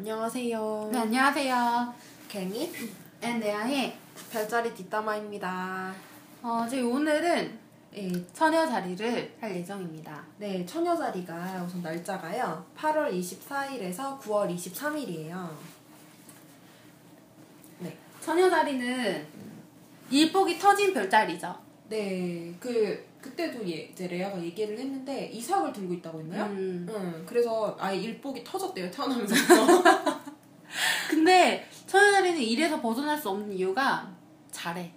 안녕하세요. 네, 안녕하세요. 갱이 앤데아의 별자리 뒷담화입니다. 어, 저희 오늘은 네, 처녀 자리를 할 예정입니다. 네, 처녀 자리가 우선 날짜가요. 8월 24일에서 9월 23일이에요. 네. 처녀 자리는 일복이 터진 별자리죠. 네, 그 그때도 예, 이제 레아가 얘기를 했는데 이삭을 들고 있다고 했나요? 음. 응, 그래서 아예 일복이 터졌대요 태어나면서부터. 근데 자리는 일에서 벗어날 수 없는 이유가 잘해.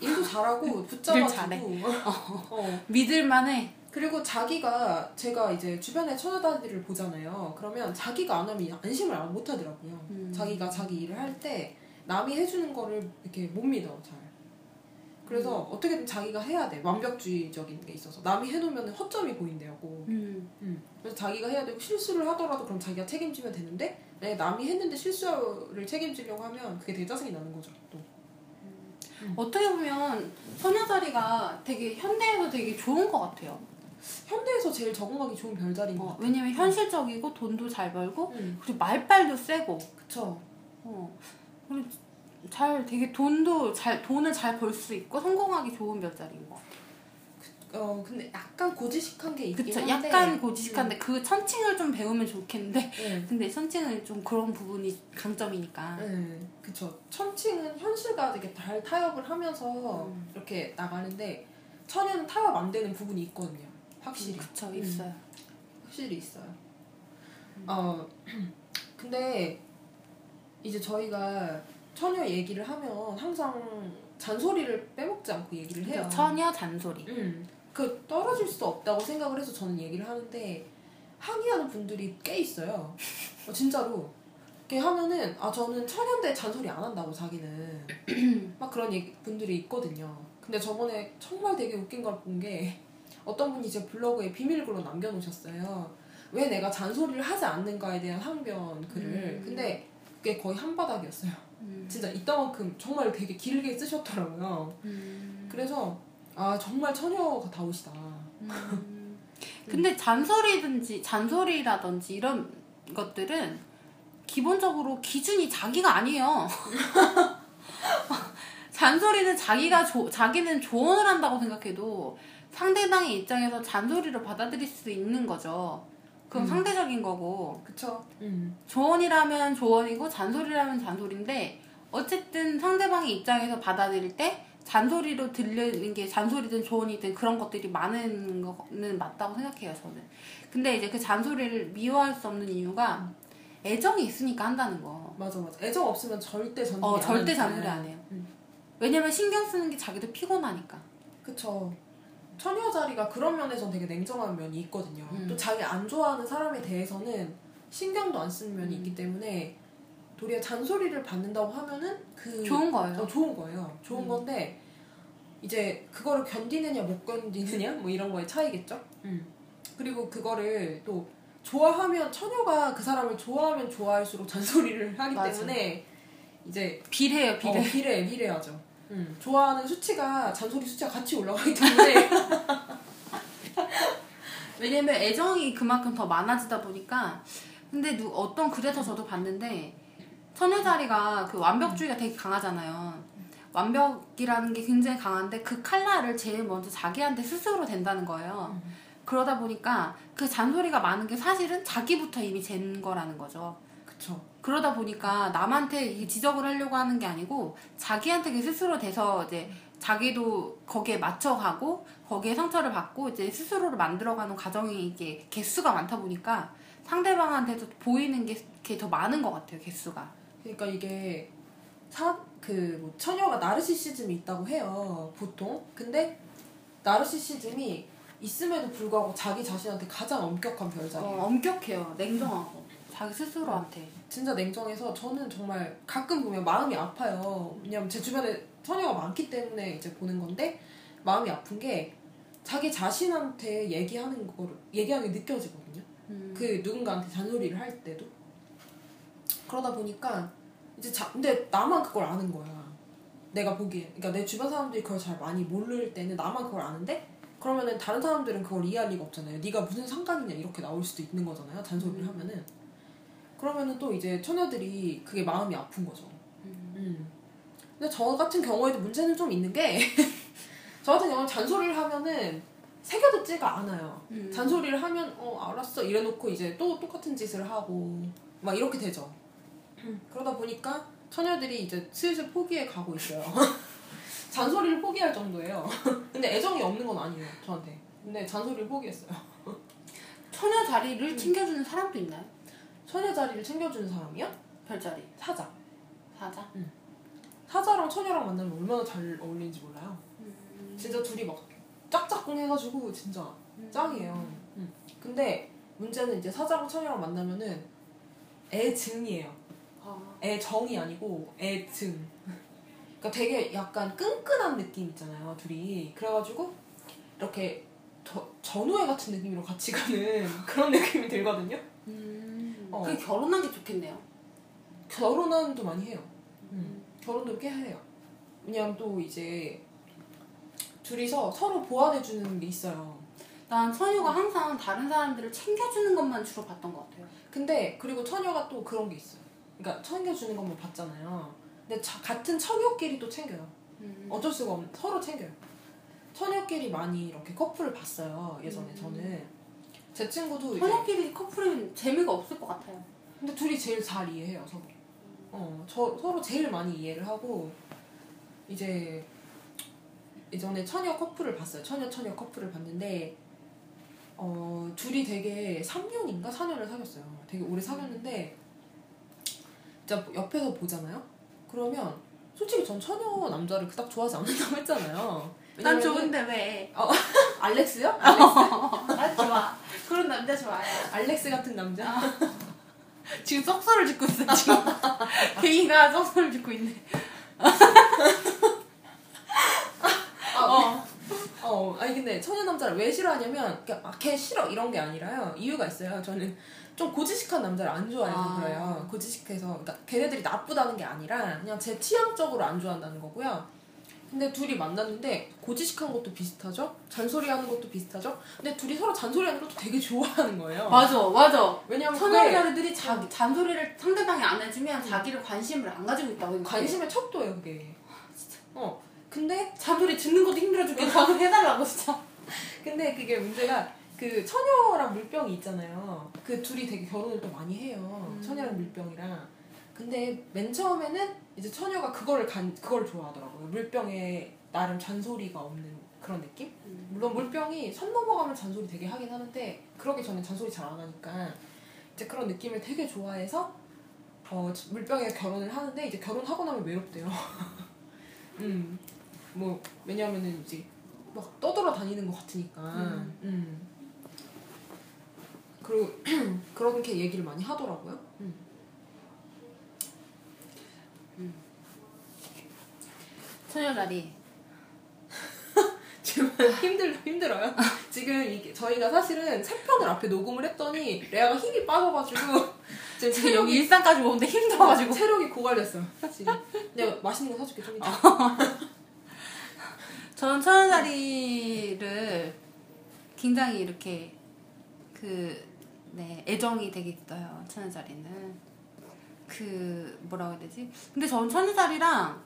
일도 잘하고 일 붙잡아주고. 잘해. 어. 믿을만해. 그리고 자기가 제가 이제 주변에 처녀다리를 보잖아요. 그러면 자기가 안 하면 안심을 안- 못 하더라고요. 음. 자기가 자기 일을 할 때 남이 해주는 거를 이렇게 못 믿어 잘. 그래서 음. 어떻게든 자기가 해야 돼. 완벽주의적인 게 있어서 남이 해놓으면 허점이 보인대요. 음. 음. 그래서 자기가 해야 되고 실수를 하더라도 그럼 자기가 책임지면 되는데 내 남이 했는데 실수를 책임지려고 하면 그게 되게 짜증이 나는 거죠. 또. 어떻게 보면 처녀 자리가 되게 현대에서 되게 좋은 것 같아요. 현대에서 제일 적응하기 좋은 별자리인 것 어, 같아요. 왜냐면 현실적이고 돈도 잘 벌고 음. 그리고 말빨도 세고 그쵸. 어. 그리고 잘 되게 돈도 잘 돈을 잘 벌 수 있고 성공하기 좋은 별자리인 것 같아요. 어 근데 약간 고지식한 게 있긴 그쵸. 한데 약간 고지식한데 그 천칭을 좀 배우면 좋겠는데 네. 근데 천칭은 좀 그런 부분이 강점이니까. 네, 그쵸. 천칭은 현실과 되게 잘 타협을 하면서 음. 이렇게 나가는데 천연은 타협 안 되는 부분이 있거든요. 확실히. 그쵸 음. 있어요. 확실히 있어요. 어 근데 이제 저희가 처녀 얘기를 하면 항상 잔소리를 빼먹지 않고 얘기를 해요. 그쵸. 처녀 잔소리. 음, 그 떨어질 수 없다고 생각을 해서 저는 얘기를 하는데 항의하는 분들이 꽤 있어요. 어, 진짜로. 이렇게 하면은 아 저는 천연대 잔소리 안 한다고 자기는 막 그런 얘기, 분들이 있거든요. 근데 저번에 정말 되게 웃긴 걸 본 게 어떤 분이 제 블로그에 비밀글로 남겨놓으셨어요. 왜 내가 잔소리를 하지 않는가에 대한 항변 글을. 음. 근데 그게 거의 한 바닥이었어요. 음. 진짜 이따만큼 정말 되게 길게 쓰셨더라고요. 음. 그래서 아 정말 처녀가 다우시다. 음. 근데 잔소리든지 잔소리라든지 이런 것들은 기본적으로 기준이 자기가 아니에요. 잔소리는 자기가 조, 자기는 조언을 한다고 생각해도 상대방의 입장에서 잔소리를 받아들일 수 있는 거죠. 그럼 음. 상대적인 거고 그쵸. 음. 조언이라면 조언이고 잔소리라면 잔소리인데 어쨌든 상대방의 입장에서 받아들일 때 잔소리로 들리는 게 잔소리든 조언이든 그런 것들이 많은 거는 맞다고 생각해요 저는 근데 이제 그 잔소리를 미워할 수 없는 이유가 애정이 있으니까 한다는 거 맞아 맞아. 애정 없으면 절대 잔소리 어, 안 절대. 잔소리 안 해요 음. 왜냐면 신경 쓰는 게 자기도 피곤하니까 그쵸. 처녀 자리가 그런 면에서 되게 냉정한 면이 있거든요. 음. 또 자기 안 좋아하는 사람에 대해서는 신경도 안 쓰는 면이 음. 있기 때문에 도리어 잔소리를 받는다고 하면은 그 좋은 거예요 어, 좋은 거예요. 좋은 음. 건데 이제 그거를 견디느냐 못 견디느냐 뭐 이런 거의 차이겠죠. 음. 그리고 그거를 또 좋아하면 처녀가 그 사람을 좋아하면 좋아할수록 잔소리를 하기 맞아. 때문에 이제 비례해요 비례 어, 비례 비례하죠. 음. 좋아하는 수치가 잔소리 수치가 같이 올라가기 때문에 왜냐면 애정이 그만큼 더 많아지다 보니까 근데 누, 어떤 글에서 저도 봤는데 처녀자리가 그 완벽주의가 되게 강하잖아요. 완벽이라는 게 굉장히 강한데 그 칼날을 제일 먼저 자기한테 스스로 댄다는 거예요. 그러다 보니까 그 잔소리가 많은 게 사실은 자기부터 이미 잰 거라는 거죠. 그쵸. 그러다 보니까 남한테 지적을 하려고 하는 게 아니고 자기한테 그 스스로 돼서 이제 자기도 거기에 맞춰가고 거기에 상처를 받고 이제 스스로를 만들어가는 과정이 이게 개수가 많다 보니까 상대방한테도 보이는 게 더 많은 것 같아요 개수가. 그러니까 이게 사그뭐 처녀가 나르시시즘이 있다고 해요 보통. 근데 나르시시즘이 있음에도 불구하고 자기 자신한테 가장 엄격한 별자리예요. 어, 엄격해요 냉정하고 자기 스스로한테. 진짜 냉정해서 저는 정말 가끔 보면 마음이 아파요. 왜냐면 제 주변에 처녀가 많기 때문에 이제 보는 건데 마음이 아픈 게 자기 자신한테 얘기하는 거를 얘기하는 게 느껴지거든요. 음. 그 누군가한테 잔소리를 할 때도 그러다 보니까 이제 자 근데 나만 그걸 아는 거야. 내가 보기에 그러니까 내 주변 사람들이 그걸 잘 많이 모를 때는 나만 그걸 아는데 그러면은 다른 사람들은 그걸 이해할 리가 없잖아요. 네가 무슨 상관이냐 이렇게 나올 수도 있는 거잖아요. 잔소리를 음. 하면은 그러면은 또 이제 처녀들이 그게 마음이 아픈 거죠. 음. 음. 근데 저 같은 경우에도 문제는 좀 있는 게, 저 같은 경우는 잔소리를 하면은 새겨듣지가 않아요. 음. 잔소리를 하면, 어, 알았어. 이래놓고 이제 또 똑같은 짓을 하고, 막 이렇게 되죠. 그러다 보니까 처녀들이 이제 슬슬 포기해 가고 있어요. 잔소리를 포기할 정도예요. 근데 애정이 없는 건 아니에요, 저한테. 근데 잔소리를 포기했어요. 처녀 자리를 음. 챙겨주는 사람도 있나요? 처녀 자리를 챙겨주는 사람이요? 별자리 사자. 사자. 사자랑 처녀랑 만나면 얼마나 잘 어울리는지 몰라요. 음. 진짜 둘이 막 짝짝꿍 해가지고 진짜 짱이에요. 음. 근데 문제는 이제 사자랑 처녀랑 만나면은 애증이에요. 아. 애정이 아니고 애증. 그러니까 되게 약간 끈끈한 느낌 있잖아요, 둘이. 그래가지고 이렇게 저, 전우애 같은 느낌으로 같이 가는 그런 느낌이 들거든요. 음. 어. 그게 결혼한 게 좋겠네요. 결혼도 많이 해요. 음. 결혼도 꽤 해요. 왜냐면 또 이제 둘이서 서로 보완해주는 게 있어요. 난 선유가 항상 다른 사람들을 챙겨주는 것만 주로 봤던 것 같아요. 근데 그리고 처녀가 또 그런 게 있어요. 그러니까 챙겨주는 것만 봤잖아요. 근데 자- 같은 처녀끼리 또 챙겨요. 음. 어쩔 수가 없는 서로 챙겨요. 처녀끼리 많이 이렇게 커플을 봤어요 예전에 음. 저는 제 친구도 이제 선유끼리 커플은 재미가 없을 것 같아요. 근데 둘이 제일 잘 이해해요 서로. 어, 저 서로 제일 많이 이해를 하고 이제 예전에 처녀 커플을 봤어요. 처녀 처녀 커플을 봤는데 어 둘이 되게 3년인가 4년을 사귀었어요. 되게 오래 사귀었는데 진짜 옆에서 보잖아요. 그러면 솔직히 전 처녀 남자를 그닥 좋아하지 않는다고 했잖아요. 난 좋은데 왜? 알렉스요? 난 좋아. 그런 남자 좋아해. 알렉스 같은 남자? 지금 썩소를 짓고 있어 지금. 개이가 썩소를 짓고 있네. 아, 어. 어, 아니 근데 처녀 남자를 왜 싫어하냐면 그러니까 막걔 싫어 이런 게 아니라요. 이유가 있어요. 저는 좀 고지식한 남자를 안 좋아해서 아. 그래요. 고지식해서 그러니까 걔네들이 나쁘다는 게 아니라 그냥 제 취향적으로 안 좋아한다는 거고요. 근데 둘이 만났는데 고지식한 것도 비슷하죠. 잔소리하는 것도 비슷하죠. 근데 둘이 서로 잔소리하는 것도 되게 좋아하는 거예요. 맞아, 맞아. 왜냐면 그게 처녀자리들이 자기 잔소리를 상대방이 안 해주면 자기를 관심을 안 가지고 있다고 생각해. 관심의 척도예요 그게. 어. 근데 잔소리 듣는 것도 힘들어 죽겠어. 나도 해달라고 진짜. 근데 그게 문제가 그 처녀랑 물병이 있잖아요. 그 둘이 되게 결혼을 또 많이 해요. 음. 처녀랑 물병이랑. 근데 맨 처음에는 이제 처녀가 그거를 간 그걸 좋아하더라고요. 물병에 나름 잔소리가 없는 그런 느낌? 물론 물병이 선 넘어가면 잔소리 되게 하긴 하는데 그러기 전에 잔소리 잘 안 하니까 이제 그런 느낌을 되게 좋아해서 어 물병에 결혼을 하는데 이제 결혼하고 나면 외롭대요. 음. 뭐 왜냐면은 이제 막 떠돌아 다니는 것 같으니까. 음. 음. 그리고 그렇게 얘기를 많이 하더라고요. 음. 처녀자리. 지금 힘들 힘들어요. 지금 이게 저희가 사실은 세 편을 앞에 녹음을 했더니 레아가 힘이 빠져가지고 지금 지금 여기 체력이 일산까지 오는데 힘들어가지고. 체력이 고갈됐어. 지금 내가 맛있는 거 사줄게 좀 이따. 저는 처녀자리를 굉장히 이렇게 그, 네, 애정이 되게 있어요. 처녀자리는. 그, 뭐라고 해야 되지? 근데 저는 처녀자리랑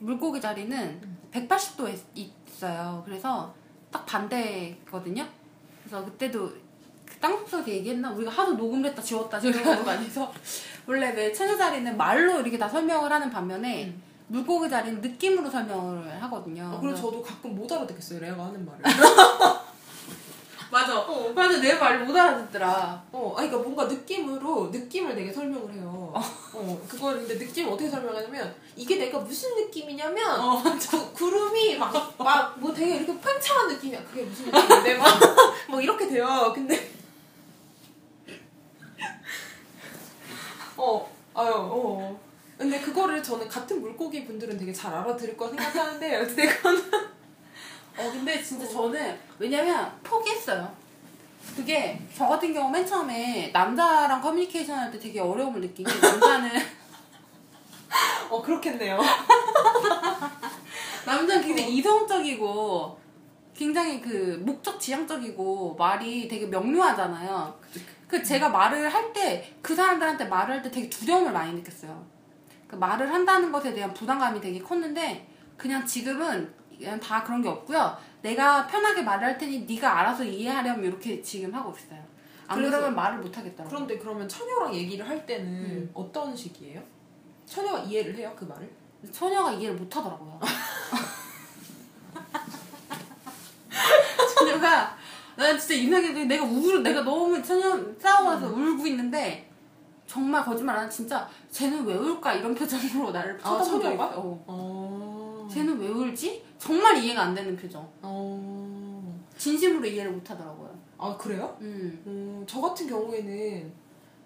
물고기 자리는 180도에 있어요. 그래서 딱 반대거든요. 그래서 그때도 그 땅속에서 얘기했나? 우리가 하도 녹음을 했다 지웠다 지웠다 해서 원래 왜 처녀자리는 말로 이렇게 다 설명을 하는 반면에 음. 물고기 자리는 느낌으로 설명을 하거든요. 아, 그리고 저도 가끔 못 알아듣겠어요. 레아가 하는 말을. 맞아. 맞아. 내 말 못 알아듣더라. 어, 아니, 그러니까 뭔가 느낌으로 느낌을 되게 설명을 해요. 어, 그걸 근데 느낌 어떻게 설명하냐면 이게 내가 무슨 느낌이냐면 어, 구, 구름이 막 막 뭐 되게 이렇게 팽창한 느낌이야. 그게 무슨 느낌인데 막, 뭐 이렇게 돼요. 근데 어, 아유, 어. 근데 그거를 저는 같은 물고기 분들은 되게 잘 알아들을 거라 생각하는데 어쨌든 어, 근데 진짜 저는, 왜냐면 포기했어요. 그게, 저 같은 경우 맨 처음에 남자랑 커뮤니케이션 할 때 되게 어려움을 느낀 게, 남자는, 어 그렇겠네요. 남자는 굉장히 이성적이고, 굉장히 그, 목적 지향적이고, 말이 되게 명료하잖아요. 그 제가 말을 할 때 그 사람들한테 말을 할 때 되게 두려움을 많이 느꼈어요. 그 말을 한다는 것에 대한 부담감이 되게 컸는데 그냥 지금은 다 그런 게 없고요. 내가 편하게 말을 할 테니 네가 알아서 이해하렴 이렇게 지금 하고 있어요. 안 그러면 말을 못 하겠더라고요. 그런데 그러면 처녀랑 얘기를 할 때는 음. 어떤 식이에요? 처녀가 이해를 해요 그 말을? 처녀가 이해를 못 하더라고요. 처녀가 난 진짜 이상하게 내가 울 내가 너무 처녀 싸워서 울고 있는데 정말 거짓말 안 진짜 쟤는 왜 울까 이런 표정으로 나를 아, 쳐다본 적이 처녀가? 어. 어. 쟤는 왜 울지? 정말 이해가 안 되는 표정. 어. 진심으로 이해를 못 하더라고요. 아 그래요? 음. 음, 저 같은 경우에는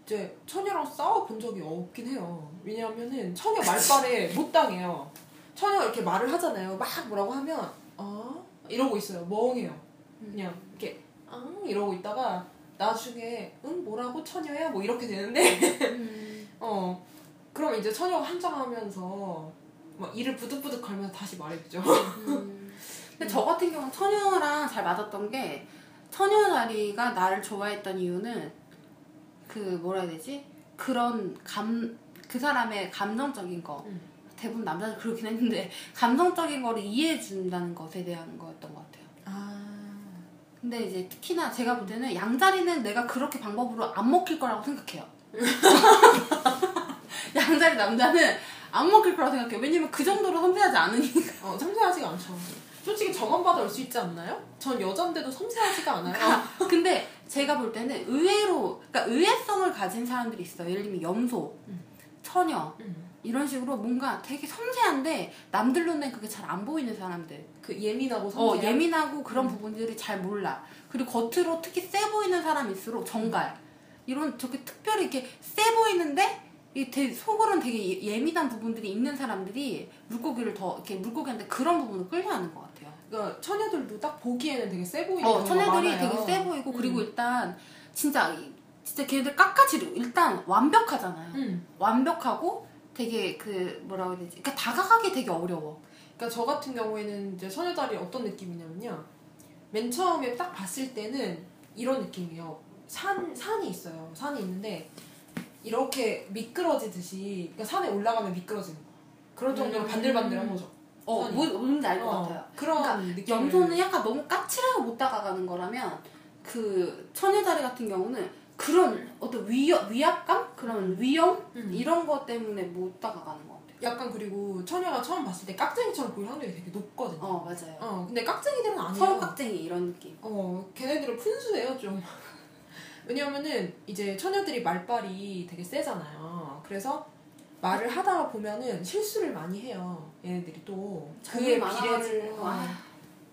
이제 처녀랑 싸워 본 적이 없긴 해요. 왜냐하면은 처녀 말빨에 못 당해요. 처녀가 이렇게 말을 하잖아요. 막 뭐라고 하면 어 이러고 있어요. 멍해요. 그냥 이렇게 응 이러고 있다가 나중에 응 뭐라고 처녀야 뭐 이렇게 되는데 음. 어 그럼 이제 처녀가 한장하면서 막 이를 부득부득 걸면서 다시 말해주죠. 음. 근데 저 같은 경우는 처녀랑 잘 맞았던 게 처녀 자리가 나를 좋아했던 이유는 그 뭐라 해야 되지? 그런 감 그 사람의 감정적인 거 음. 대부분 남자들 그렇긴 했는데 감정적인 거를 이해해 준다는 것에 대한 거였던 것 같아요. 아 근데 이제 특히나 제가 볼 때는 양자리는 내가 그렇게 방법으로 안 먹힐 거라고 생각해요. 양자리 남자는 안 먹힐 거라고 생각해요. 왜냐면 그 정도로 섬세하지 않으니까. 어, 섬세하지가 않죠. 솔직히 저만 봐도 알수 있지 않나요? 전 여잔데도 섬세하지가 않아요. 근데 제가 볼 때는 의외로 그러니까 의외성을 가진 사람들이 있어요. 예를 들면 염소, 처녀 이런 식으로 뭔가 되게 섬세한데 남들 눈에 그게 잘 안 보이는 사람들. 그 예민하고 어 섬세한 예민하고 그런 부분들이 잘 몰라. 그리고 겉으로 특히 세 보이는 사람일수록 정갈 이런 저렇게 특별히 이렇게 세 보이는데 이 되게 속으로는 되게 예- 예민한 부분들이 있는 사람들이 물고기를 더 이렇게 물고기한테 그런 부분을 끌려하는 것 같아요. 그러니까 처녀들도 딱 보기에는 되게 세 보이는 어, 처녀들이. 되게 세 보이고 그리고 음. 일단 진짜 이- 진짜 걔네들 깎아지르 일단 완벽하잖아요. 음. 완벽하고 되게 그 뭐라고 해야 되지? 그러니까 다가가기 되게 어려워. 그러니까 저 같은 경우에는 이제 처녀다리 어떤 느낌이냐면요. 맨 처음에 딱 봤을 때는 이런 느낌이에요. 산 산이 있어요. 산이 있는데 이렇게 미끄러지듯이 그러니까 산에 올라가면 미끄러지는 거. 그런 정도로 음. 반들반들한 거죠. 어. 뭐, 뭔지 알것 어, 같아요. 그런 그러니까 느낌. 염소는 약간 너무 까칠하고 못 다가가는 거라면 그 처녀다리 같은 경우는 그런 어떤 위협, 위압감? 그런 위험? 음. 이런 것 때문에 못 다가가는 것 같아요. 약간 그리고 처녀가 처음 봤을 때 깍쟁이처럼 보일 확률이 되게 높거든요. 어, 맞아요. 어, 근데 깍쟁이들은 아니에요. 서로 깍쟁이 이런 느낌. 어, 걔네들은 푼수예요, 좀. 왜냐면은 이제 처녀들이 말빨이 되게 세잖아요. 그래서 말을 하다가 보면은 실수를 많이 해요. 얘네들이 또. 그에 비례를, 아.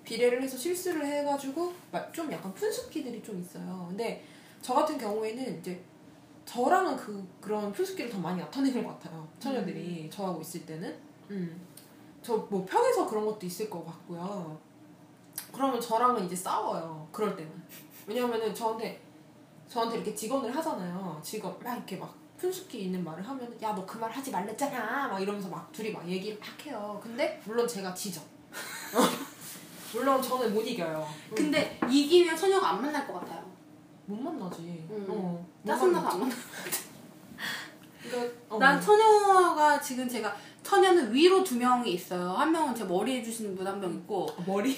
비례를 해서 실수를 해가지고 막좀 약간 푼숙기들이 좀 있어요. 근데 저 같은 경우에는 이제 저랑은 그, 그런 푼숙기를 더 많이 나타내는 것 같아요. 처녀들이 음. 저하고 있을 때는. 음. 저뭐 편해서 그런 것도 있을 것 같고요. 그러면 저랑은 이제 싸워요. 그럴 때는. 왜냐면은 저한테 저한테 이렇게 직언을 하잖아요. 직언 막 이렇게 막 푼숙기 있는 말을 하면 야 너 그 말 하지 말랬잖아 막 이러면서 막 둘이 막 얘기를 막 해요. 근데 물론 제가 지죠. 물론 저는 못 이겨요. 음. 근데 이기면 처녀가 안 만날 것 같아요. 못 만나지. 음. 어. 못 짜증나서. 안 만나. 그러니까 어. 난 처녀가 지금 제가 처녀는 위로 두 명이 있어요. 한 명은 제 머리 해주시는 분 한 명 있고 어, 머리.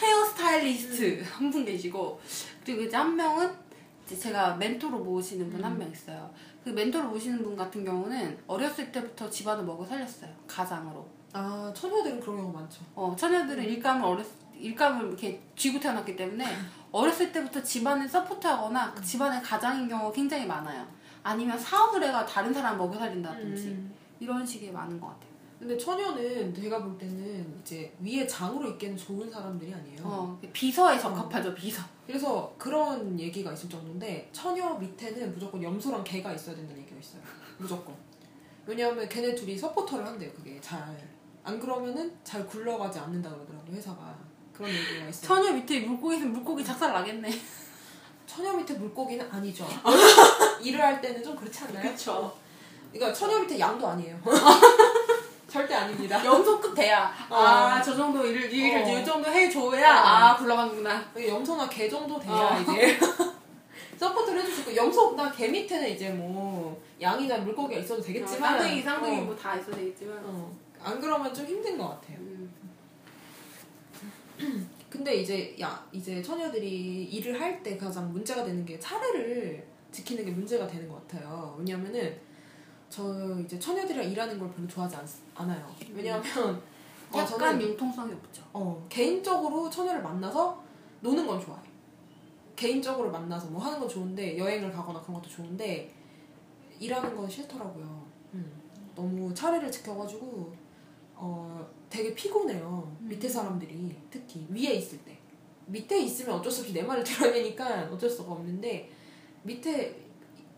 헤어 스타일리스트 한 분 계시고 그리고 이제 한 명은 이 제 제가 멘토로 모시는 분 한 명 있어요. 그 멘토로 모시는 분 같은 경우는 어렸을 때부터 집안을 먹여 살렸어요. 가장으로. 아 처녀들은 그런 경우 많죠. 어, 처녀들은 일감을 어렸 일감을 이렇게 쥐고 태어났기 때문에 어렸을 때부터 집안을 서포트하거나 그 집안의 가장인 경우가 굉장히 많아요. 아니면 사업을 해가 다른 사람 먹여 살린다든지 음. 이런 식이 많은 것 같아요. 근데 처녀는 제가 볼 때는 이제 위에 장으로 있기에는 좋은 사람들이 아니에요. 어, 비서에 적합하죠 비서. 그래서 그런 얘기가 있을 정도인데 처녀 밑에는 무조건 염소랑 개가 있어야 된다는 얘기가 있어요. 무조건. 왜냐하면 걔네 둘이 서포터를 한대요. 그게 잘. 안 그러면은 잘 굴러가지 않는다 그러더라고요. 회사가. 그런 얘기가 있어요. 처녀 밑에 물고기 있으면 물고기 작살 나겠네. 처녀 밑에 물고기는 아니죠. 일을 할 때는 좀 그렇지 않나요? 그쵸. 그러니까 처녀 밑에 양도 아니에요. 절대 아닙니다. 염소급 돼야. 어. 아, 저 정도 일을, 일을 어. 이 정도 해줘야, 어. 아, 굴러가는구나. 염소나 개 정도 돼야 이제 support를 해주시고 영속나 개 밑에는 이제 뭐 양이나 물고기가 있어도 되겠지만 쌍둥이 쌍둥이 어, 뭐다 있어도 되겠지만 어, 안 그러면 좀 힘든 것 같아요. 음. 근데 이제 야 이제 처녀들이 일을 할 때 가장 문제가 되는 게 차례를 지키는 게 문제가 되는 것 같아요. 왜냐면은 저 이제 처녀들이랑 일하는 걸 별로 좋아하지 않, 않아요. 왜냐하면 어, 약간 저는 융통성이 없죠. 어, 개인적으로 처녀를 만나서 노는 건 좋아해. 개인적으로 만나서 뭐 하는 건 좋은데 여행을 가거나 그런 것도 좋은데 일하는 건 싫더라고요. 음. 너무 차례를 지켜가지고 어 되게 피곤해요. 밑에 사람들이 특히 위에 있을 때 밑에 있으면 어쩔 수 없이 내 말을 들어야 되니까 어쩔 수가 없는데 밑에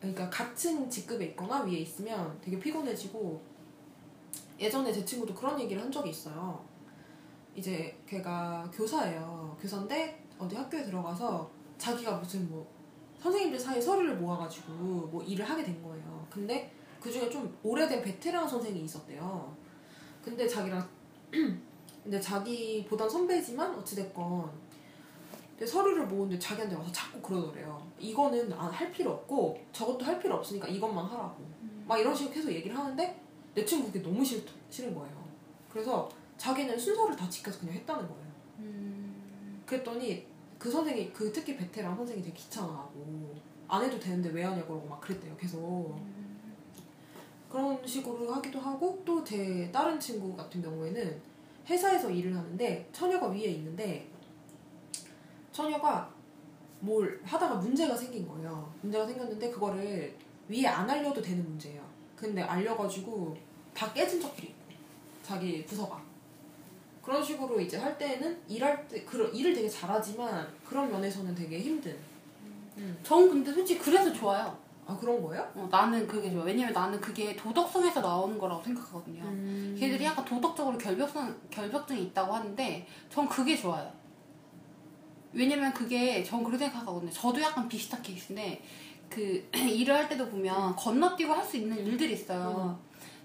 그러니까 같은 직급에 있거나 위에 있으면 되게 피곤해지고 예전에 제 친구도 그런 얘기를 한 적이 있어요. 이제 걔가 교사예요. 교사인데 어디 학교에 들어가서 자기가 무슨 뭐 선생님들 사이에 서류를 모아가지고 뭐 일을 하게 된 거예요. 근데 그 중에 좀 오래된 베테랑 선생이 있었대요. 근데 자기랑 근데 자기보단 선배지만 어찌됐건 근데 서류를 모으는데 자기한테 와서 자꾸 그러더래요. 이거는 안할 필요 없고 저것도 할 필요 없으니까 이것만 하라고. 막 이런 식으로 계속 얘기를 하는데 내 친구 그게 너무 싫, 싫은 거예요. 그래서 자기는 순서를 다 지켜서 그냥 했다는 거예요. 그랬더니 그 선생이 그 특히 베테랑 선생이 되게 귀찮아하고 안 해도 되는데 왜 하냐고 그러고 막 그랬대요. 계속. 그런 식으로 하기도 하고 또 제 다른 친구 같은 경우에는 회사에서 일을 하는데 처녀가 위에 있는데 처녀가 뭘 하다가 문제가 생긴 거예요. 문제가 생겼는데 그거를 위에 안 알려도 되는 문제예요. 근데 알려가지고 다 깨진 적들이 있고 자기 부서가 그런 식으로 이제 할 때는 일할 때 그런 일을 되게 잘하지만 그런 면에서는 되게 힘든. 음. 전 근데 솔직히 그래서 좋아요. 아 그런 거예요? 어, 나는 그게 좋아. 왜냐면 나는 그게 도덕성에서 나오는 거라고 생각하거든요. 음. 걔들이 약간 도덕적으로 결벽성, 결벽증이 있다고 하는데 전 그게 좋아요. 왜냐면 그게 전 그렇게 생각하거든요. 저도 약간 비슷한 케이스인데 그 일을 할 때도 보면 건너뛰고 할 수 있는 일들이 있어요.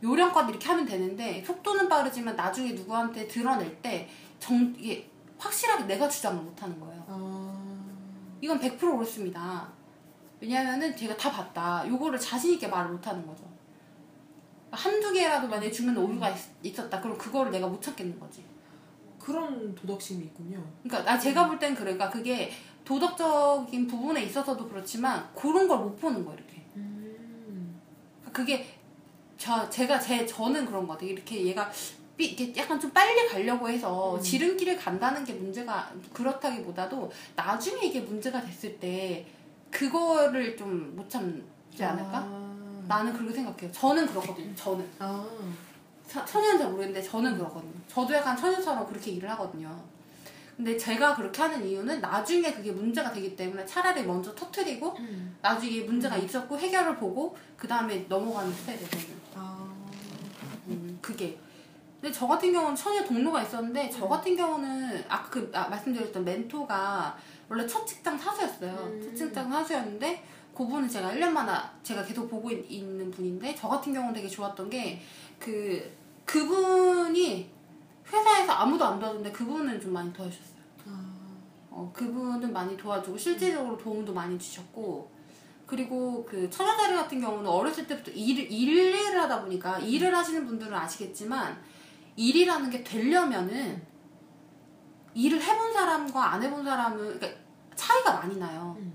요령껏 이렇게 하면 되는데 속도는 빠르지만 나중에 누구한테 드러낼 때 정, 이게 확실하게 내가 주장을 못 하는 거예요. 아. 이건 100% 옳습니다. 왜냐면은 제가 다 봤다. 요거를 자신 있게 말을 못 하는 거죠. 한두 개라도 만약에 주면 오류가 있, 었다 그럼 그거를 내가 못 찾겠는 거지. 그런 도덕심이 있군요. 그러니까 나 제가 볼 땐 그래. 그러니까 그게 도덕적인 부분에 있어서도 그렇지만 그런 걸 못 보는 거예요, 이렇게. 음. 그게 저 제가 제 저는 그런 것 같아요. 이렇게 얘가 삐- 이렇게 약간 좀 빨리 가려고 해서 음. 지름길을 간다는 게 문제가 그렇다기보다도 나중에 이게 문제가 됐을 때 그거를 좀 못 참지 않을까? 아. 나는 그렇게 생각해요. 저는 그렇거든요. 저는 아. 잘 모르겠는데 저는 그렇거든요. 저도 약간 천연처럼 그렇게 일을 하거든요. 근데 제가 그렇게 하는 이유는 나중에 그게 문제가 되기 때문에 차라리 먼저 터트리고 음. 나중에 문제가 있었고 해결을 보고 그 다음에 넘어가는 스타일이에요. 저는. 아. 음, 그게. 근데 저 같은 경우는 천여 동료가 있었는데 저 같은 경우는 아까 그 아, 말씀드렸던 멘토가 원래 첫 직장 사수였어요. 음. 첫 직장 사수였는데 그분은 제가 1년마다 제가 계속 보고 있, 있는 분인데 저 같은 경우는 되게 좋았던 게 그 그분이 회사에서 아무도 안 도와줬는데 그분은 좀 많이 도와주셨어요. 아. 어, 그분은 많이 도와주고 실질적으로 도움도 많이 주셨고 그리고 그 처녀자리 같은 경우는 어렸을 때부터 일, 일을 하다 보니까 일을 하시는 분들은 아시겠지만 일이라는 게 되려면은 일을 해본 사람과 안 해본 사람은 그러니까 차이가 많이 나요. 음.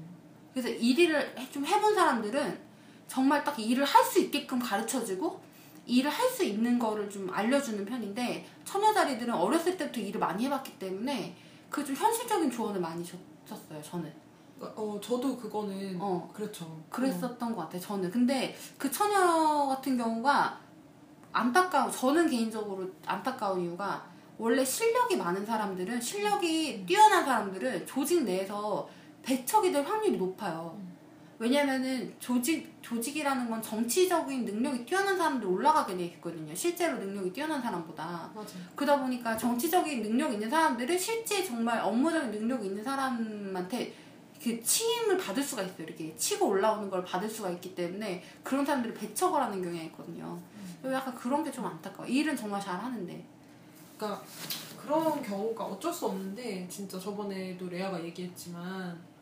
그래서 일을 해- 좀 해본 사람들은 정말 딱 일을 할 수 있게끔 가르쳐주고 일을 할 수 있는 거를 좀 알려주는 편인데 처녀자리들은 어렸을 때부터 일을 많이 해봤기 때문에 그 좀 현실적인 조언을 많이 줬었어요 저는. 어 저도 그거는 어. 그렇죠. 그랬었던 것 같아요 저는. 근데 그 처녀 같은 경우가 안타까운 저는 개인적으로 안타까운 이유가 원래 실력이 많은 사람들은 실력이 뛰어난 사람들은 조직 내에서 배척이 될 확률이 높아요. 왜냐면은 조직 조직이라는 건 정치적인 능력이 뛰어난 사람들 올라가게 돼 있거든요. 실제로 능력이 뛰어난 사람보다. 맞아. 그러다 보니까 정치적인 능력 있는 사람들은 실제 정말 업무적인 능력이 있는 사람한테 그 치임을 받을 수가 있어요. 이렇게 치고 올라오는 걸 받을 수가 있기 때문에 그런 사람들을 배척을 하는 경향이 있거든요. 그래서 약간 그런 게 좀 안타까워. 일은 정말 잘하는데. 그러니까 그런 경우가 어쩔 수 없는데 진짜 저번에도 레아가 얘기했지만 진-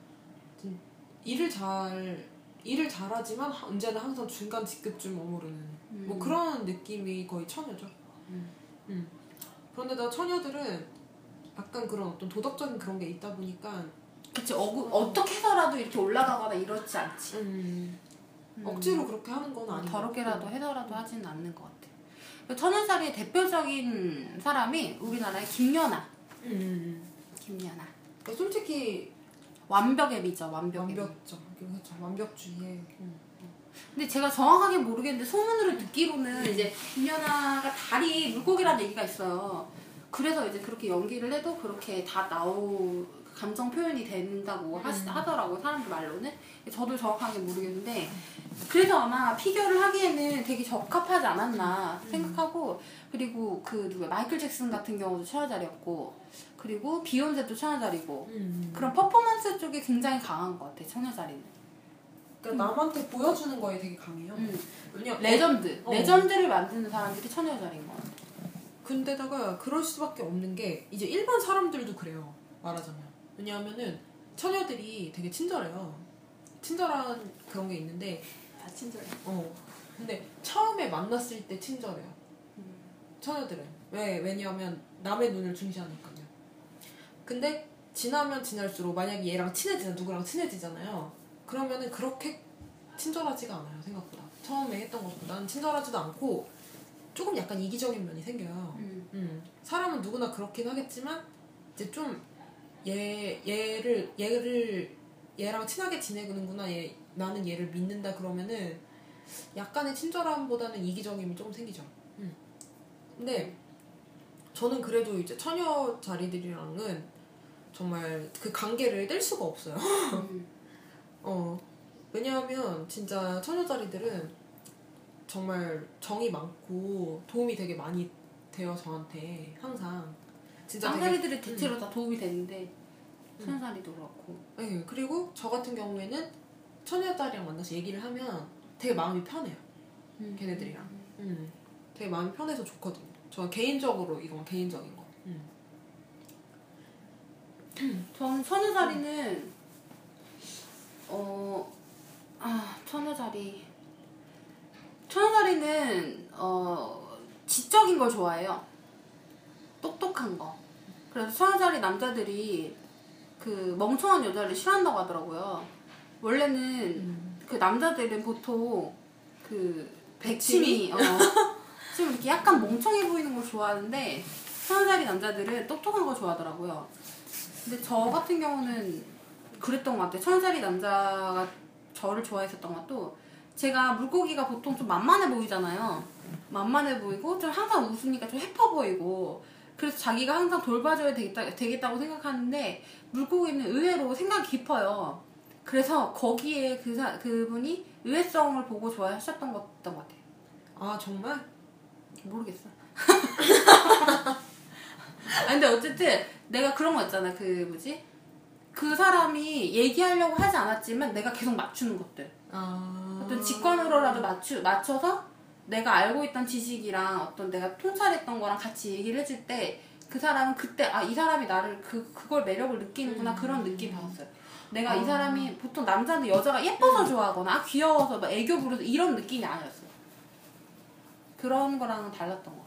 일을 잘 일을 잘하지만 언제나 항상 중간 직급쯤 머무르는 뭐 그런 느낌이 거의 처녀죠. 음. 음. 그런데다 처녀들은 약간 그런 어떤 도덕적인 그런 게 있다 보니까 그치 어구, 어떻게 해서라도 이렇게 올라가거나 이렇지 않지 음, 음. 억지로 그렇게 하는 건 아니고 더럽게라도 해서라도 하지는 않는 것 같아 천연살이의 대표적인 사람이 우리나라의 김연아 음. 김연아 그러니까 솔직히 완벽의 미죠 완벽의 미 완벽죠. 그렇죠. 완벽주의에. 음. 근데 제가 정확하게 모르겠는데 소문으로 듣기로는 이제 김연아가 다리 물고기라는 얘기가 있어요. 그래서 이제 그렇게 연기를 해도 그렇게 다 나오 감정 표현이 된다고 하시, 하더라고요 사람들 말로는 저도 정확하게 모르겠는데 그래서 아마 피겨를 하기에는 되게 적합하지 않았나 생각하고 그리고 그 누가 마이클 잭슨 같은 경우도 처녀자리였고 그리고 비욘세도 처녀자리고 음. 그런 퍼포먼스 쪽에 굉장히 강한 것 같아 처녀자리는 그러니까 남한테 보여주는 거에 되게 강해요. 음. 왜냐 레전드 어. 레전드를 만드는 사람들이 처녀자리인 것 같아 근데다가 그럴 수밖에 없는 게 이제 일반 사람들도 그래요. 말하자면. 왜냐하면은 처녀들이 되게 친절해요. 친절한 그런 게 있는데 다 친절해 어. 근데 처음에 만났을 때 친절해요. 처녀들은. 왜? 왜냐하면 남의 눈을 중시하니까요. 근데 지나면 지날수록 만약에 얘랑 친해지잖아. 누구랑 친해지잖아요. 그러면은 그렇게 친절하지가 않아요. 생각보다. 처음에 했던 것보다는 친절하지도 않고 조금 약간 이기적인 면이 생겨요. 음. 음. 사람은 누구나 그렇긴 하겠지만 이제 좀 얘, 얘를 얘를 얘랑 친하게 지내는구나 얘 나는 얘를 믿는다 그러면은 약간의 친절함보다는 이기적임이 조금 생기죠. 음. 근데 저는 그래도 이제 처녀 자리들이랑은 정말 그 관계를 뗄 수가 없어요. 음. 어 왜냐하면 진짜 처녀 자리들은 정말 정이 많고 도움이 되게 많이 돼요 저한테 항상 진짜 되게 쌍사리들이 대체로 다 도움이 되는데 천사리도 그렇고 네, 그리고 저 같은 경우에는 처녀딸이랑 만나서 얘기를 하면 되게 마음이 편해요. 음. 걔네들이랑. 음, 되게 마음이 편해서 좋거든요. 저 개인적으로 이건 개인적인 거. 음. 저는 천여자리는 어, 아, 천여자리. 천여자리는 어, 지적인 걸 좋아해요. 똑똑한 거. 그래서 천여자리 남자들이 그 멍청한 여자를 싫어한다고 하더라고요. 원래는 그 남자들은 보통 그 백치미, 어, 좀 이렇게 약간 멍청해 보이는 걸 좋아하는데 천여자리 남자들은 똑똑한 걸 좋아하더라고요. 근데 저 같은 경우는 그랬던 것 같아요. 천살이 남자가 저를 좋아했었던 것도 제가 물고기가 보통 좀 만만해 보이잖아요. 만만해 보이고 좀 항상 웃으니까 좀 해퍼 보이고 그래서 자기가 항상 돌봐줘야 되겠다, 되겠다고 생각하는데 물고기는 의외로 생각이 깊어요. 그래서 거기에 그 사, 그분이 의외성을 보고 좋아하셨던 것던 것 같아요. 아 정말? 모르겠어. 아 근데 어쨌든 내가 그런 거 있잖아. 그 뭐지? 그 사람이 얘기하려고 하지 않았지만 내가 계속 맞추는 것들. 아 어떤 직관으로라도 맞추 맞춰서 내가 알고 있던 지식이랑 어떤 내가 통찰했던 거랑 같이 얘기를 해줄 때 그 사람은 그때 아 이 사람이 나를 그 그걸 매력을 느끼는구나 그런 느낌 받았어요. 내가 이 아. 사람이 보통 남자는 여자가 예뻐서 좋아하거나 아, 귀여워서 막 애교 부려서 이런 느낌이 아니었어. 그런 거랑은 달랐던 거.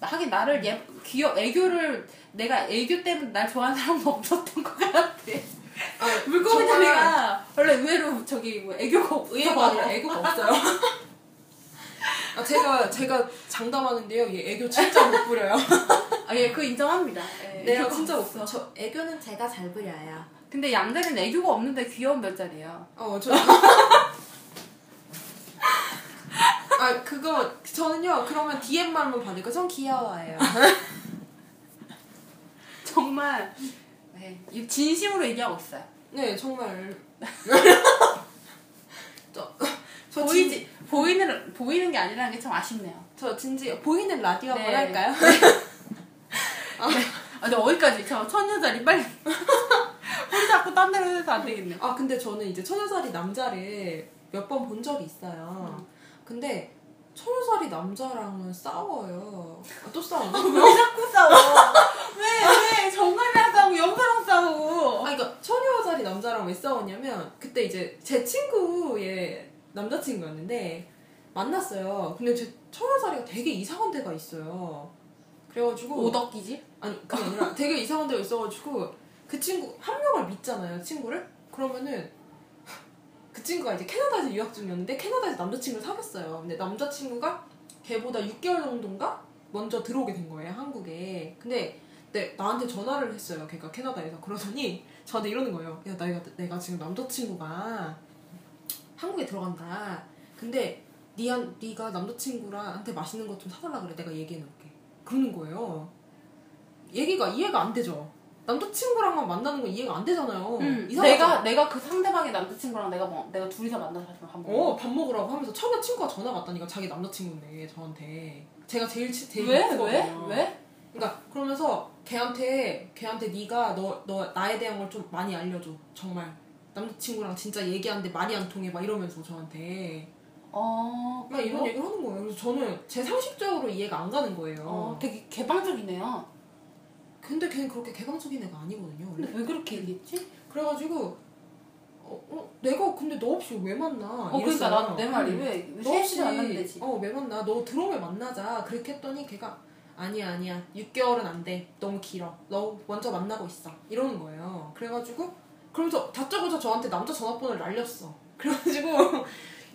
하긴 나를 예 귀여 애교를 내가 애교 때문에 날 좋아하는 사람은 없었던 것 같아. 아, 물고기 자리가 원래 의외로 저기 뭐 애교가 없어. 의외가 아니라 애교가 없어요. 아, 제가 제가 장담하는데요. 얘 애교 진짜 못 부려요. 아, 예, 그 인정합니다. 예, 내가 애교가 진짜 없어. 저 애교는 제가 잘 부려요. 근데 양자리는 애교가 없는데 귀여운 별자리예요. 어, 저. 아, 그거, 저는요, 그러면 DM만만 받으니까 전 귀여워해요. 정말 네, 이 진심으로 얘기하고 있어요. 네, 정말. 저, 저 보이지 보이는 보이는 게 아니라는 게 참 아쉽네요. 저 진지, 보이는 라디오 한번 네. 할까요? 아, 근데 어디까지? 저 천여자리 빨리 우리 자꾸 딴 데로 해서 안 되겠네. 아, 근데 저는 이제 천여살이 남자를 몇 번 본 적이 있어요. 근데, 천여살이 남자랑은 싸워요. 아, 또 싸우나? 왜 자꾸 싸워? 왜 왜 정갈이랑 싸우고 염소랑 싸우고? 아, 그러니까 천여살이 살짜리 남자랑 왜 싸웠냐면 그때 이제 제 친구의 남자친구였는데 만났어요. 근데 제 서른 살이가 되게 이상한 데가 있어요. 그래가지고 오덕기지? 아니 그게 아니라 되게 이상한 데가 있어가지고 그 친구 한 명을 믿잖아요 친구를 그러면은 그 친구가 이제 캐나다에서 유학 중이었는데 캐나다에서 남자친구를 사귀었어요. 근데 남자친구가 걔보다 6개월 정도인가? 먼저 들어오게 된 거예요 한국에. 근데 네, 나한테 전화를 했어요 걔가 캐나다에서. 그러더니 저한테 이러는 거예요 야 내가, 내가 지금 남자친구가 한국에 들어간다. 근데 니, 네가 남자친구랑한테 맛있는 것 좀 사달라 그래. 내가 얘기해 놓을게. 그러는 거예요. 얘기가 이해가 안 되죠. 남자친구랑만 만나는 건 이해가 안 되잖아요. 응. 이상하죠? 내가 내가 그 상대방의 남자친구랑 내가 뭐 내가 둘이서 만나서 밥 먹어. 어, 밥 먹으라고 하면서 처음에 친구가 전화 왔다니까 자기 남자친구인데 저한테 제가 제일 치 제일 왜? 왜? 왜? 그러니까 그러면서 걔한테 걔한테 네가 너 너 나에 대한 걸 좀 많이 알려줘 정말 남자친구랑 진짜 얘기하는데 말이 안 통해 막 이러면서 저한테 어. 막 이런? 얘기를 하는 거예요. 그래서 저는 제 상식적으로 이해가 안 가는 거예요. 어, 되게 개방적이네요. 근데 걔는 그렇게 개방적인 애가 아니거든요. 원래. 근데 왜 그렇게 얘기했지? 그래가지고 어, 어, 내가 근데 너 없이 왜 만나? 어, 그러니까 이랬어요. 나내 말이 응. 왜너 없이 되지? 어, 왜 만나? 너 들어오면 만나자. 그렇게 했더니 걔가 아니야 아니야 6개월은 안 돼. 너무 길어. 너 먼저 만나고 있어. 이러는 거예요. 그래가지고 그러면서 다짜고짜 저한테 남자 전화번호를 날렸어. 그래가지고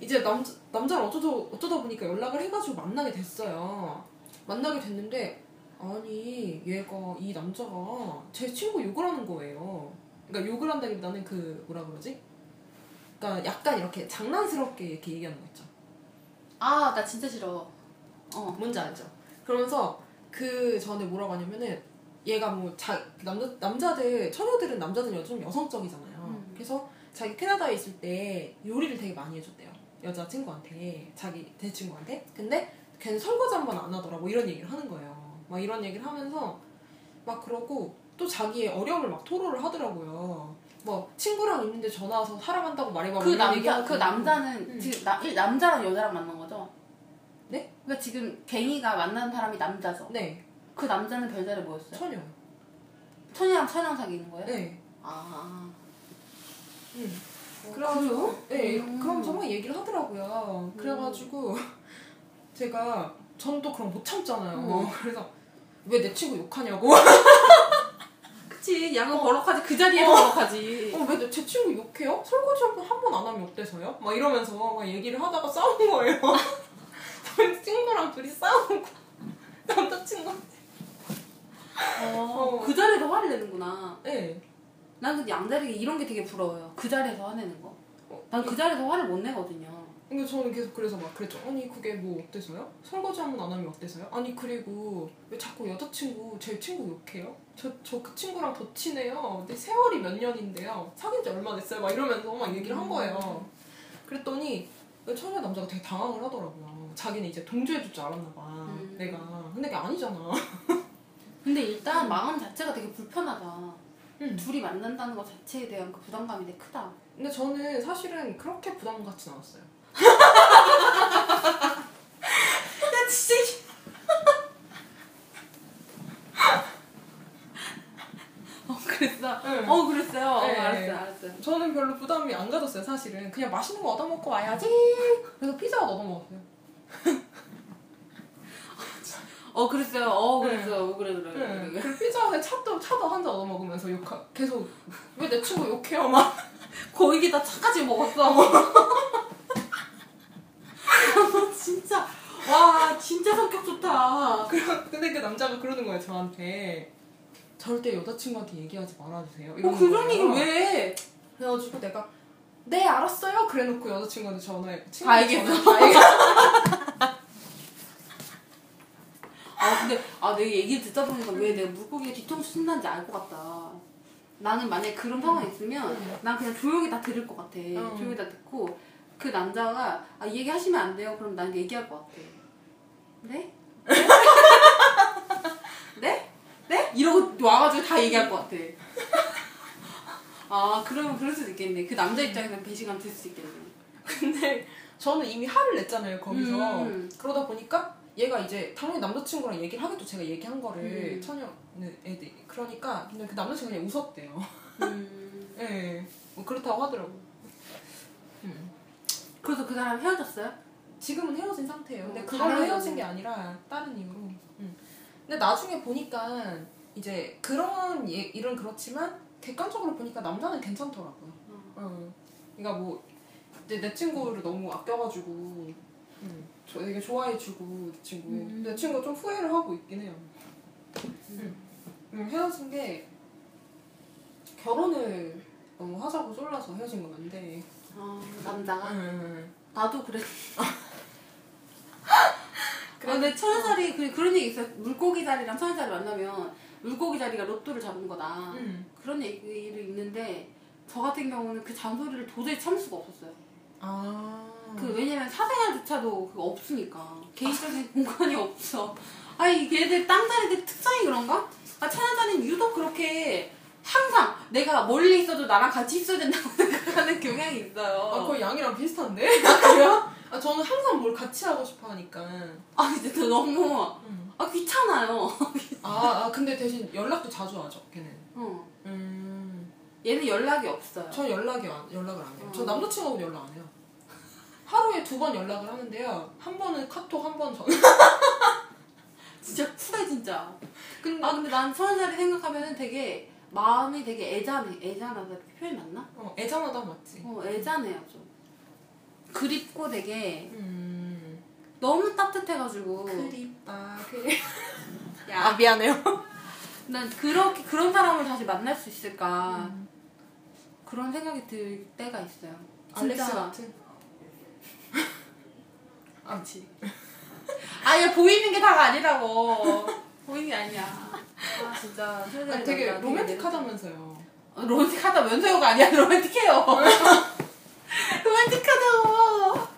이제 남자 남자를 어쩌다 어쩌다 보니까 연락을 해가지고 만나게 됐어요. 만나게 됐는데 아니 얘가 이 남자가 제 친구 욕을 하는 거예요. 그러니까 욕을 한다기보다는 그 뭐라 그러지? 그러니까 약간 이렇게 장난스럽게 이렇게 얘기하는 거 있죠. 아, 나 진짜 싫어. 어. 뭔지 알죠? 그러면서 그 전에 뭐라고 하냐면은 얘가 뭐 자 남자 남자들 처녀들은 남자들은 좀 여성적이잖아요. 음. 그래서 자기 캐나다에 있을 때 요리를 되게 많이 해줬대요. 여자 친구한테 자기 대 친구한테. 근데 걔는 설거지 한 번 안 하더라. 뭐 이런 얘기를 하는 거예요. 막 이런 얘기를 하면서 막 그러고 또 자기의 어려움을 막 토로를 하더라고요. 뭐 친구랑 있는데 전화 와서 사랑한다고 말해봐. 뭐그 남자. 그 남자는 음. 지금 나, 일- 남자랑 여자랑 만난 거죠? 네? 그러니까 지금 갱이가 만난 사람이 남자죠. 네 그 남자는 별자리 뭐였어요? 처녀. 천이랑 천이랑 사귀는 거예요? 네. 아. 음. 어, 그래가지고 네, 음. 그럼 정말 얘기를 하더라고요. 그래가지고 제가 전 또 그럼 못 참잖아요. 음. 그래서 왜 내 친구 욕하냐고. 그치 양은 버럭하지 그 자리에 어. 버럭하지. 어, 왜 제 친구 욕해요? 설거지 한번한번 안 하면 어때서요? 막 이러면서 막 얘기를 하다가 싸운 거예요. 친구랑 둘이 싸우고 남자친구. 어, 그 자리에서 화를 내는구나. 네. 난 근데 양다리가 이런 게 되게 부러워요. 그 자리에서 화내는 거. 어, 난그 자리에서 화를 못 내거든요. 근데 저는 계속 그래서 막 그랬죠. 아니 그게 뭐 어때서요? 설거지 한 번 안 하면 어때서요? 아니 그리고 왜 자꾸 여자친구 제 친구 욕해요? 저 저 그 친구랑 더 친해요. 근데 세월이 몇 년인데요. 사귄 지 얼마 됐어요? 막 이러면서 막 얘기를 한 거예요. 그랬더니 그 처녀 남자가 되게 당황을 하더라고요. 자기는 이제 동조해줄 줄 알았나 봐. 음. 내가. 근데 그게 아니잖아. 근데 일단 마음 자체가 되게 불편하다. 음. 둘이 만난다는 것 자체에 대한 그 부담감이 되게 크다. 근데 저는 사실은 그렇게 부담 갖진 않았어요. 야 진짜. 어 그랬어. 응. 어 그랬어요. 어, 네. 알았어요, 알았어요. 저는 별로 부담이 안 가졌어요, 사실은. 그냥 맛있는 거 얻어먹고 와야지. 그래서 피자가 얻어먹었어요. 어 그랬어요. 어 그랬어요. 어, 그래 그래 그래. 네. 그래. 피자에 차도 차도 한 잔 얻어 먹으면서 욕하 계속 왜 내 친구 욕해요 막. 거기다 차까지 먹었어. 진짜 와 진짜 성격 좋다. 근데 그 남자가 그러는 거예요 저한테. 절대 여자친구한테 얘기하지 말아주세요. 어 그런 얘기. 왜? 그래가지고 내가 네 알았어요. 그래놓고 여자친구한테 전화해. 다 얘기했어? 다 얘기. 아 근데 아 내가 얘기를 듣다 보니까 왜 내가 물고기가 뒤통수 친다는지 알 것 같다. 나는 만약에 그런 상황이 있으면 음. 난 그냥 조용히 다 들을 것 같아. 음. 조용히 다 듣고 그 남자가 아, 이 얘기 하시면 안 돼요. 그럼 난 얘기할 것 같아. 네? 네? 네? 이러고 와가지고 다 얘기할 것 같아. 아 그러면 그럴 수도 있겠네. 그 남자 입장에서는 배신감 들수 있겠네. 근데 저는 이미 화를 냈잖아요 거기서. 음. 그러다 보니까 얘가 이제 당연히 남자친구랑 얘기를 하겠죠. 제가 얘기한 거를 음. 처녀 애들이. 그러니까 근데 그 남자친구가 그냥 웃었대요. 음. 예. 뭐 그렇다고 하더라고요. 음. 그래서 그 사람 헤어졌어요? 지금은 헤어진 상태예요. 근데 어, 그걸로 헤어진. 게 아니라 다른 이유로. 음. 근데 나중에 보니까 이제 그런 예, 일은 그렇지만 객관적으로 보니까 남자는 괜찮더라고요. 어. 그러니까 뭐 이제 내 친구를 너무 아껴가지고 음, 저 되게 좋아해주고 내 친구. 음. 내 친구 좀 후회를 하고 있긴 해요. 음. 음, 헤어진 게 결혼을 너무 하자고 쫄라서 헤어진 건 건데. 어, 남자가? 음. 나도 그래. 그래? 아, 근데 천연살이 그, 그런 얘기 있어요. 물고기 자리랑 천연살이 만나면 물고기 자리가 로또를 잡은 거다. 음. 그런 얘기를 있는데 저 같은 경우는 그 잔소리를 도저히 참을 수가 없었어요. 아. 그 왜냐면 사생활조차도 그거 없으니까 개인적인 공간이 없어. 아니 걔들 땅자리들 특성이 그런가? 아 천연자리는 유독 그렇게 항상 내가 멀리 있어도 나랑 같이 있어야 된다고 생각 하는 경향이 있어요. 아, 거의 양이랑 비슷한데? 아, 그래요? 아, 저는 항상 뭘 같이 하고 싶어 하니까. 아저 너무 음. 아 귀찮아요. 아, 아, 근데 대신 연락도 자주 하죠, 걔는. 어. 음. 얘는 연락이 없어요. 전 연락이 안, 연락을 안 해요. 저 어. 남자친구하고 연락 안 해요. 하루에 두 번 연락을 하는데요. 한 번은 카톡, 한 번 전화. 진짜 쿨해 진짜. 근데, 아 근데 난 천연자리 생각하면은 되게 마음이 되게 애잔해. 애잔하다 표현 맞나? 어, 애잔하다 맞지? 어 애잔해요 좀. 그립고 되게 음. 너무 따뜻해가지고 그립다, 그립. 야, 아, 미안해요. 난 그렇게 그런 사람을 다시 만날 수 있을까 음. 그런 생각이 들 때가 있어요. 알렉스 진짜. 같은. 아, 그렇지. 아얘 보이는 게 다가 아니라고. 보이는 게 아니야. 아 진짜. 아니, 되게 로맨틱하다면서요. 어, 로맨틱하다면서요가 아니야 로맨틱해요. 로맨틱하다고.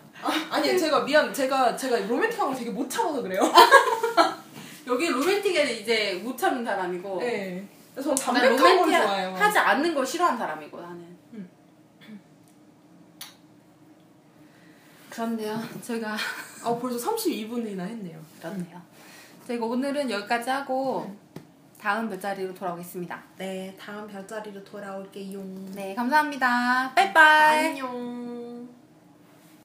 아 니, 제가 미안, 제가, 제가 로맨틱한 걸 되게 못 참아서 그래요. 여기 로맨틱에는 이제 못 참는 사람이고. 네. 저는 난 담백한 걸 좋아해요. 하지 않는 걸 싫어하는 사람이고 나는. 음. 그런데요, 저희가 아, 벌써 32분이나 했네요. 그렇네요. 저희가 오늘은 여기까지 하고 다음 별자리로 돌아오겠습니다. 네, 다음 별자리로 돌아올게요. 네, 감사합니다. 빠이빠이. 안녕.